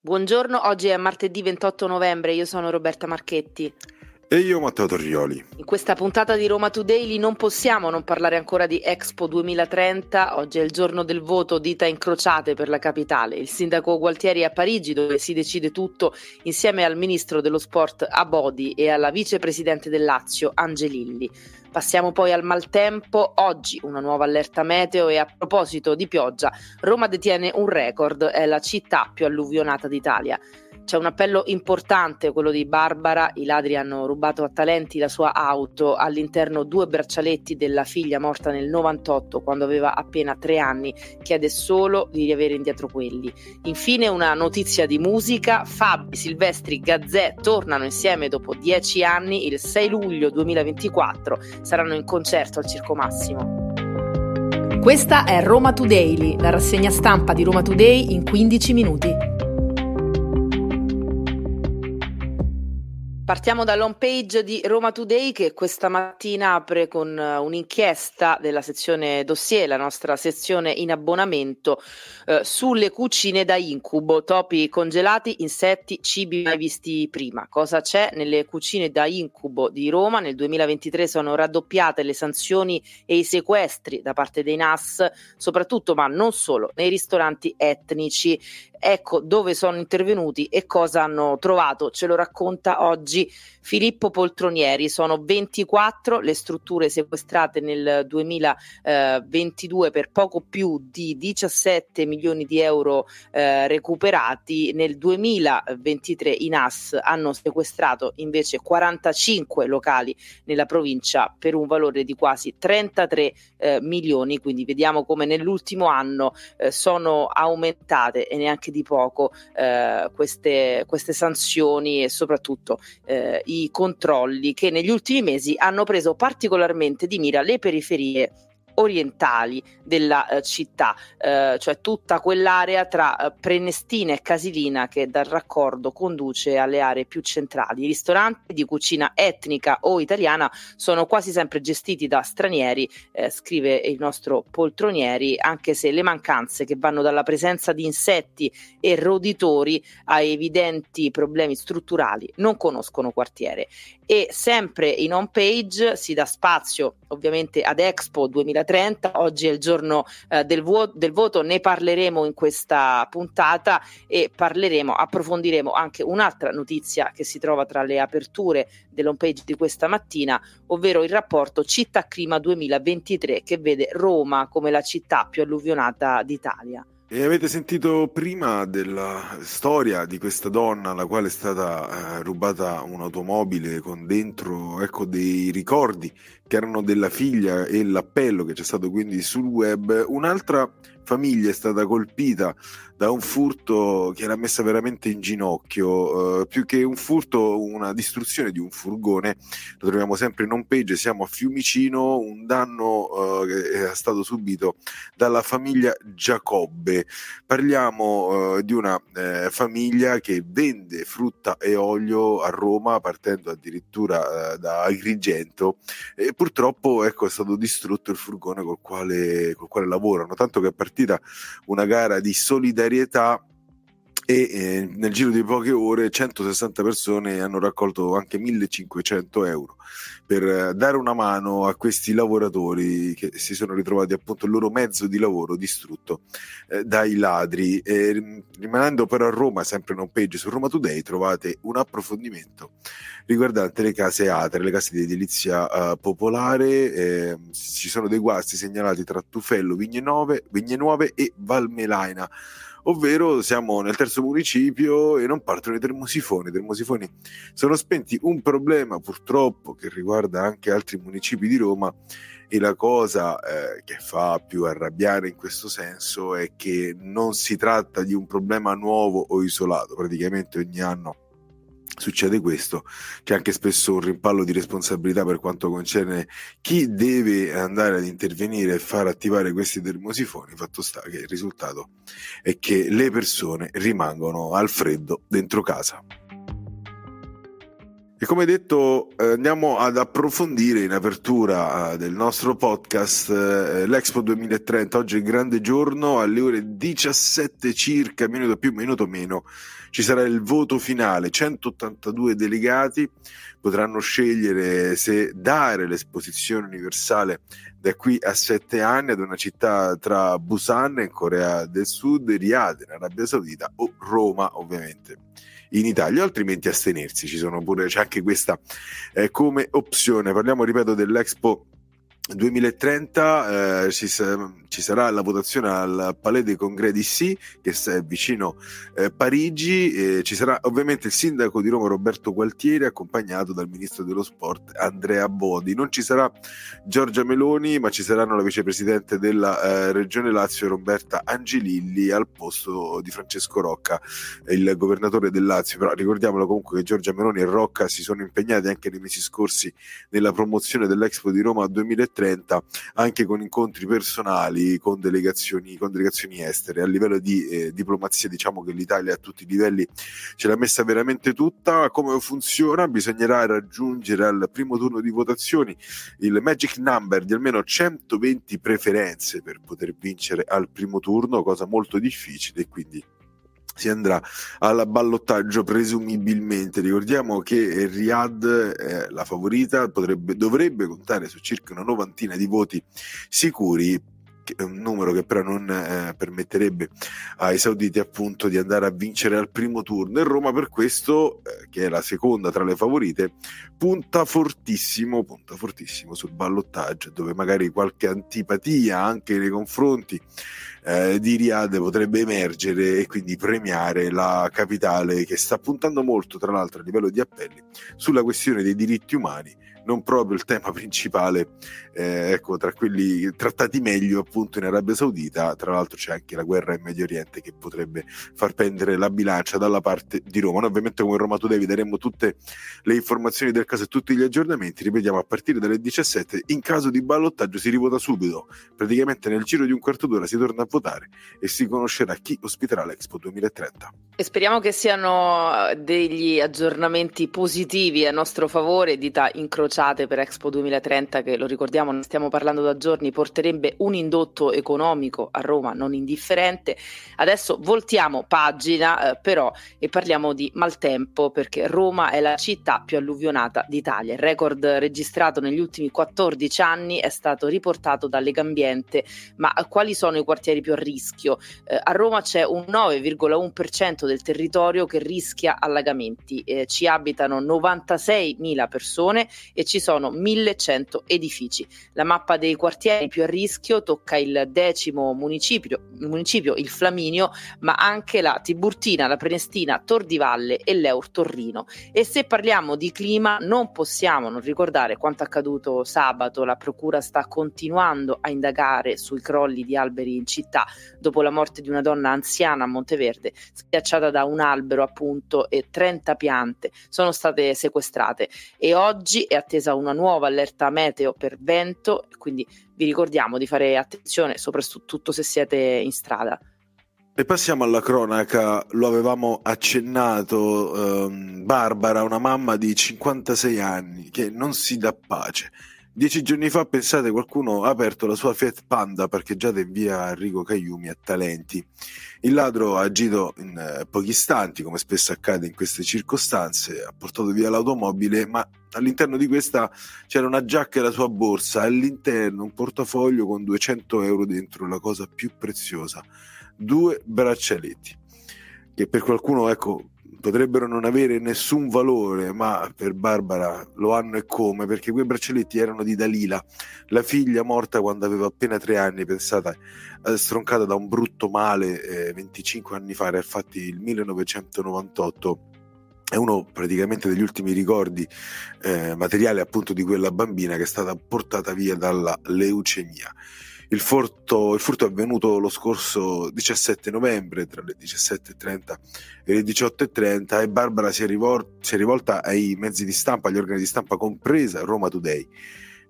Buongiorno, oggi è martedì 28 novembre, io sono Roberta Marchetti. E io Matteo Torrioli. In questa puntata di Roma Today non possiamo non parlare ancora di Expo 2030. Oggi è il giorno del voto, dita incrociate per la capitale. Il sindaco Gualtieri è a Parigi dove si decide tutto insieme al ministro dello sport Abodi e alla vicepresidente del Lazio Angelilli. Passiamo poi al maltempo. Oggi una nuova allerta meteo e a proposito di pioggia, Roma detiene un record, è la città più alluvionata d'Italia. C'è un appello importante, quello di Barbara. I ladri hanno rubato a Talenti la sua auto, all'interno due braccialetti della figlia morta nel 98 quando aveva appena tre anni. Chiede solo di riavere indietro quelli. Infine una notizia di musica. Fabi, Silvestri, Gazzè tornano insieme dopo dieci anni. Il 6 luglio 2024 saranno in concerto al Circo Massimo. Questa è Roma Today, la rassegna stampa di Roma Today in 15 minuti. Partiamo dall'home page di Roma Today che questa mattina apre con eh, un'inchiesta della sezione dossier, la nostra sezione in abbonamento, eh, sulle cucine da incubo, topi congelati, insetti, cibi mai visti prima. Cosa c'è nelle cucine da incubo di Roma? Nel 2023 sono raddoppiate le sanzioni e i sequestri da parte dei NAS, soprattutto ma non solo, nei ristoranti etnici. Ecco dove sono intervenuti e cosa hanno trovato. Ce lo racconta oggi Filippo Poltronieri. Sono 24 le strutture sequestrate nel 2022 per poco più di 17 milioni di euro eh, recuperati. Nel 2023 i NAS hanno sequestrato invece 45 locali nella provincia per un valore di quasi 33 eh, milioni. Quindi vediamo come nell'ultimo anno eh, sono aumentate e neanche anche di poco eh, queste, queste, sanzioni e soprattutto eh, i controlli che negli ultimi mesi hanno preso particolarmente di mira le periferie orientali della eh, città, eh, cioè tutta quell'area tra eh, Prenestina e Casilina che dal raccordo conduce alle aree più centrali. I ristoranti di cucina etnica o italiana sono quasi sempre gestiti da stranieri, eh, scrive il nostro Poltronieri, anche se le mancanze che vanno dalla presenza di insetti e roditori a evidenti problemi strutturali non conoscono quartiere e sempre in home page si dà spazio ovviamente ad Expo 2030, oggi è il giorno eh, del, vo- del, voto, ne parleremo in questa puntata e parleremo, approfondiremo anche un'altra notizia che si trova tra le aperture dell'home page di questa mattina, ovvero il rapporto Città Clima 2023 che vede Roma come la città più alluvionata d'Italia. E avete sentito prima della storia di questa donna alla quale è stata eh, rubata un'automobile con dentro ecco, dei ricordi che erano della figlia e l'appello che c'è stato quindi sul web. Un'altra famiglia è stata colpita da un furto che era messa veramente in ginocchio, eh, più che un furto, una distruzione di un furgone, lo troviamo sempre in home siamo a Fiumicino, un danno eh, che è stato subito dalla famiglia Giacobbe. Parliamo eh, di una eh, famiglia che vende frutta e olio a Roma, partendo addirittura eh, da Agrigento, e purtroppo ecco, è stato distrutto il furgone col quale, col quale lavorano, tanto che è partita una gara di solidarietà e eh, nel giro di poche ore 160 persone hanno raccolto anche 1500 euro per eh, dare una mano a questi lavoratori che si sono ritrovati appunto il loro mezzo di lavoro distrutto eh, dai ladri. E, rimanendo però a Roma, sempre in page su Roma Today, trovate un approfondimento riguardante le case atre, le case di edilizia uh, popolare. Eh, ci sono dei guasti segnalati tra Tufello, Vigne Nuove e Valmelaina ovvero siamo nel terzo municipio e non partono i termosifoni. I termosifoni sono spenti, un problema purtroppo che riguarda anche altri municipi di Roma e la cosa eh, che fa più arrabbiare in questo senso è che non si tratta di un problema nuovo o isolato, praticamente ogni anno succede questo, c'è anche spesso un rimpallo di responsabilità per quanto concerne chi deve andare ad intervenire e far attivare questi termosifoni, fatto sta che il risultato è che le persone rimangono al freddo dentro casa. Come detto eh, andiamo ad approfondire in apertura eh, del nostro podcast eh, l'Expo 2030. Oggi è il grande giorno, alle ore 17 circa, minuto più, minuto meno, ci sarà il voto finale. 182 delegati potranno scegliere se dare l'esposizione universale da qui a sette anni ad una città tra Busan in Corea del Sud, Riyadh in Arabia Saudita o Roma ovviamente in Italia, altrimenti astenersi. Ci sono pure, c'è anche questa eh, come opzione. Parliamo, ripeto, dell'Expo 2030 eh, ci, ci, sarà la votazione al Palais des Congrès d'Issy che è vicino eh, Parigi e ci sarà ovviamente il sindaco di Roma Roberto Gualtieri accompagnato dal ministro dello sport Andrea Bodi. Non ci sarà Giorgia Meloni ma ci saranno la vicepresidente della eh, regione Lazio Roberta Angelilli al posto di Francesco Rocca il governatore del Lazio. Però ricordiamolo comunque che Giorgia Meloni e Rocca si sono impegnati anche nei mesi scorsi nella promozione dell'Expo di Roma 2030 2030 anche con incontri personali con delegazioni, con delegazioni estere. A livello di eh, diplomazia diciamo che l'Italia a tutti i livelli ce l'ha messa veramente tutta. Come funziona? Bisognerà raggiungere al primo turno di votazioni il magic number di almeno 120 preferenze per poter vincere al primo turno, cosa molto difficile quindi si andrà al ballottaggio presumibilmente. Ricordiamo che Riyadh, eh, la favorita, potrebbe, dovrebbe contare su circa una novantina di voti sicuri un numero che però non eh, permetterebbe ai sauditi appunto di andare a vincere al primo turno e Roma per questo eh, che è la seconda tra le favorite punta fortissimo punta fortissimo sul ballottaggio dove magari qualche antipatia anche nei confronti eh, di Riyadh potrebbe emergere e quindi premiare la capitale che sta puntando molto, tra l'altro a livello di appelli, sulla questione dei diritti umani non proprio il tema principale, eh, ecco, tra quelli trattati meglio appunto in Arabia Saudita, tra l'altro c'è anche la guerra in Medio Oriente che potrebbe far pendere la bilancia dalla parte di Roma. Noi ovviamente come Roma Today vi daremo tutte le informazioni del caso e tutti gli aggiornamenti, ripetiamo a partire dalle 17, in caso di ballottaggio si rivota subito, praticamente nel giro di un quarto d'ora si torna a votare e si conoscerà chi ospiterà l'Expo 2030. E speriamo che siano degli aggiornamenti positivi a nostro favore, dita incrociate per Expo 2030 che lo ricordiamo, ne stiamo parlando da giorni, porterebbe un indotto economico a Roma non indifferente. Adesso voltiamo pagina eh, però e parliamo di maltempo perché Roma è la città più alluvionata d'Italia. Il record registrato negli ultimi 14 anni è stato riportato da Legambiente, ma quali sono i quartieri più a rischio? Eh, a Roma c'è un 9,1% del territorio che rischia allagamenti, eh, ci abitano 96.000 persone e ci sono 1100 edifici. La mappa dei quartieri più a rischio tocca il decimo municipio, municipio il Flaminio, ma anche la Tiburtina, la Prenestina, Tor di Valle e l'Eur Torrino. E se parliamo di clima non possiamo non ricordare quanto accaduto sabato. La Procura sta continuando a indagare sui crolli di alberi in città dopo la morte di una donna anziana a Monteverde, schiacciata da un albero appunto e 30 piante sono state sequestrate e oggi è attesa una nuova allerta meteo per vento, quindi vi ricordiamo di fare attenzione, soprattutto se siete in strada. E passiamo alla cronaca, lo avevamo accennato, ehm, Barbara, una mamma di 56 anni che non si dà pace. Dieci giorni fa, pensate, qualcuno ha aperto la sua Fiat Panda parcheggiata in via Enrico Cagliumi a Talenti. Il ladro ha agito in eh, pochi istanti, come spesso accade in queste circostanze, ha portato via l'automobile, ma all'interno di questa c'era una giacca e la sua borsa, all'interno un portafoglio con 200 euro dentro, la cosa più preziosa, due braccialetti, che per qualcuno, ecco, potrebbero non avere nessun valore, ma per Barbara lo hanno e come, perché quei braccialetti erano di Dalila, la figlia morta quando aveva appena tre anni, pensata, eh, stroncata da un brutto male eh, 25 anni fa, era infatti il 1998 è uno praticamente degli ultimi ricordi eh, materiali appunto di quella bambina che è stata portata via dalla leucemia. Il furto, il furto, è avvenuto lo scorso 17 novembre tra le 17.30 e le 18.30 e Barbara si è, rivol- si è rivolta ai mezzi di stampa, agli organi di stampa, compresa Roma Today,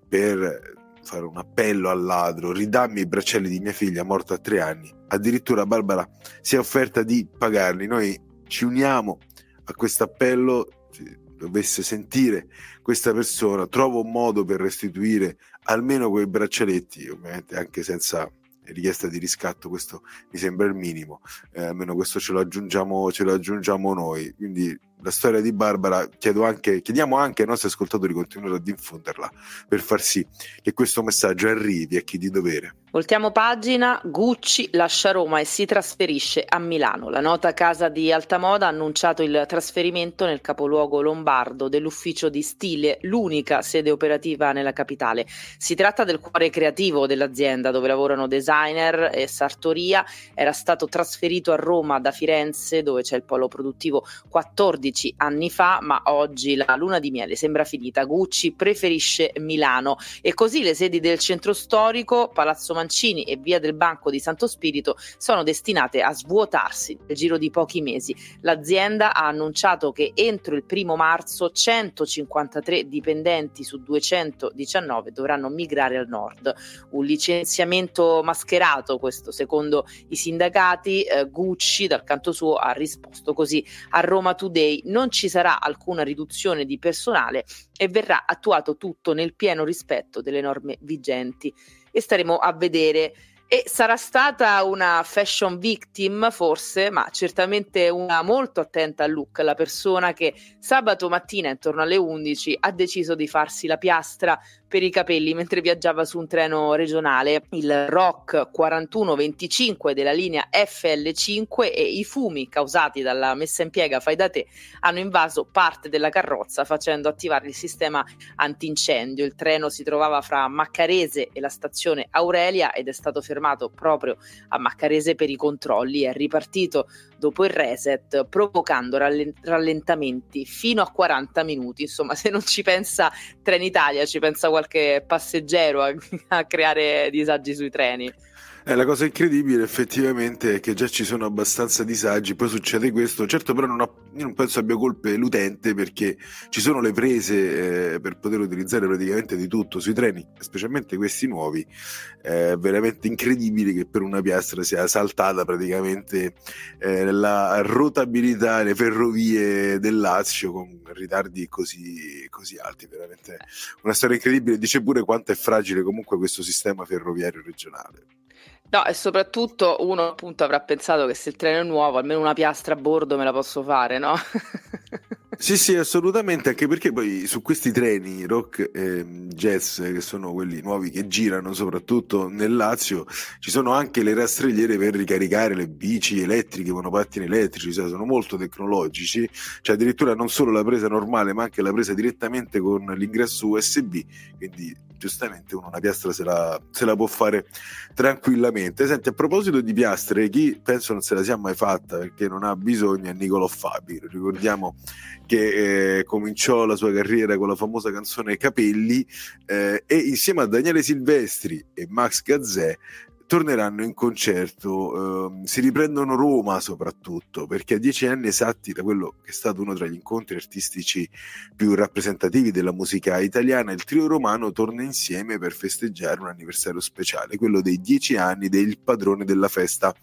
per fare un appello al ladro, ridammi i bracciali di mia figlia morta a tre anni. Addirittura Barbara si è offerta di pagarli. Noi ci uniamo a questo appello dovesse sentire questa persona, trovo un modo per restituire almeno quei braccialetti, ovviamente anche senza richiesta di riscatto, questo mi sembra il minimo, eh, almeno questo ce lo ce lo aggiungiamo noi. Quindi la storia di Barbara anche, chiediamo anche ai nostri ascoltatori di continuare a diffonderla per far sì che questo messaggio arrivi a chi di dovere. Voltiamo pagina, Gucci lascia Roma e si trasferisce a Milano. La nota casa di Altamoda ha annunciato il trasferimento nel capoluogo lombardo dell'ufficio di stile, l'unica sede operativa nella capitale. Si tratta del cuore creativo dell'azienda dove lavorano designer e sartoria. Era stato trasferito a Roma da Firenze dove c'è il polo produttivo 14 anni fa, ma oggi la luna di miele sembra finita. Gucci preferisce Milano e così le sedi del centro storico, Palazzo Mancini e Via del Banco di Santo Spirito sono destinate a svuotarsi nel giro di pochi mesi. L'azienda ha annunciato che entro il primo marzo 153 dipendenti su 219 dovranno migrare al nord. Un licenziamento mascherato, questo secondo i sindacati. Eh, Gucci dal canto suo ha risposto così a Roma Today non ci sarà alcuna riduzione di personale e verrà attuato tutto nel pieno rispetto delle norme vigenti e staremo a vedere. E sarà stata una fashion victim, forse, ma certamente una molto attenta al look, la persona che sabato mattina intorno alle 11 ha deciso di farsi la piastra per i capelli mentre viaggiava su un treno regionale, il ROC 4125 della linea FL5 e i fumi causati dalla messa in piega fai da te hanno invaso parte della carrozza facendo attivare il sistema antincendio. Il treno si trovava fra Maccarese e la stazione Aurelia ed è stato fermato proprio a Maccarese per i controlli. È ripartito dopo il reset, provocando rallentamenti fino a 40 minuti. Insomma, se non ci pensa Trenitalia, ci pensa qualche passeggero a, a creare disagi sui treni. Eh, la cosa incredibile effettivamente è che già ci sono abbastanza disagi, poi succede questo, certo però non, ho, non penso abbia colpe l'utente perché ci sono le prese eh, per poter utilizzare praticamente di tutto sui treni, specialmente questi nuovi, è veramente incredibile che per una piastra sia saltata praticamente eh, la rotabilità delle ferrovie del Lazio con ritardi così, così alti, veramente. Una storia incredibile, dice pure quanto è fragile comunque questo sistema ferroviario regionale. No, e soprattutto uno appunto avrà pensato che se il treno è nuovo, almeno una piastra a bordo me la posso fare, no? Sì, sì, assolutamente, anche perché poi su questi treni rock e jazz, che sono quelli nuovi che girano soprattutto nel Lazio, ci sono anche le rastrelliere per ricaricare le bici elettriche, i monopattini elettrici, cioè sono molto tecnologici, cioè addirittura non solo la presa normale, ma anche la presa direttamente con l'ingresso USB, quindi giustamente uno una piastra se la, se la può fare tranquillamente. Senti, a proposito di piastre, chi penso non se la sia mai fatta perché non ha bisogno è Nicolò Fabi, ricordiamo che eh, cominciò la sua carriera con la famosa canzone Capelli eh, e insieme a Daniele Silvestri e Max Gazzè torneranno in concerto, eh, si riprendono Roma soprattutto, perché a dieci anni esatti da quello che è stato uno tra gli incontri artistici più rappresentativi della musica italiana, il trio romano torna insieme per festeggiare un anniversario speciale, quello dei dieci anni del padrone della festa,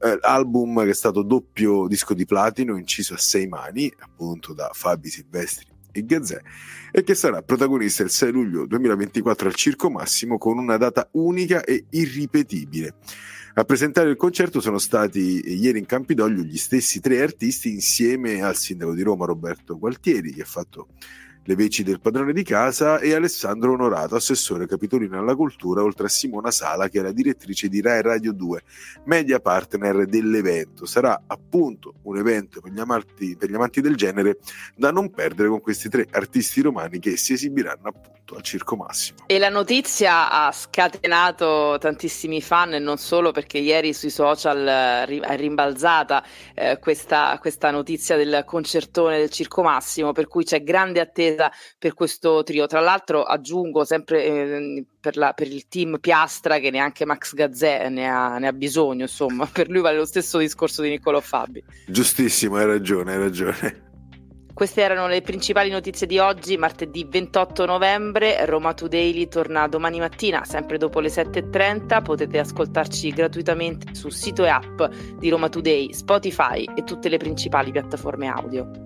eh, album che è stato doppio disco di platino, inciso a sei mani, appunto da Fabi Silvestri e Gazzè e che sarà protagonista il 6 luglio 2024 al Circo Massimo con una data unica e irripetibile. A presentare il concerto sono stati ieri in Campidoglio gli stessi tre artisti insieme al sindaco di Roma Roberto Gualtieri che ha fatto le veci del padrone di casa e Alessandro Onorato, assessore capitolino alla cultura, oltre a Simona Sala che è la direttrice di Rai Radio 2, media partner dell'evento. Sarà appunto un evento per gli, amanti, per gli amanti del genere da non perdere con questi tre artisti romani che si esibiranno appunto al Circo Massimo. E la notizia ha scatenato tantissimi fan e non solo perché ieri sui social eh, è rimbalzata eh, questa, questa notizia del concertone del Circo Massimo per cui c'è grande attesa attesa per questo trio. Tra l'altro aggiungo sempre eh, per, la, per, il team Piastra che neanche Max Gazzè ne ha, ne ha, bisogno, insomma, per lui vale lo stesso discorso di Niccolò Fabi. Giustissimo, hai ragione, hai ragione. Queste erano le principali notizie di oggi, martedì 28 novembre. Roma Today torna domani mattina, sempre dopo le 7.30. Potete ascoltarci gratuitamente sul sito e app di Roma Today, Spotify e tutte le principali piattaforme audio.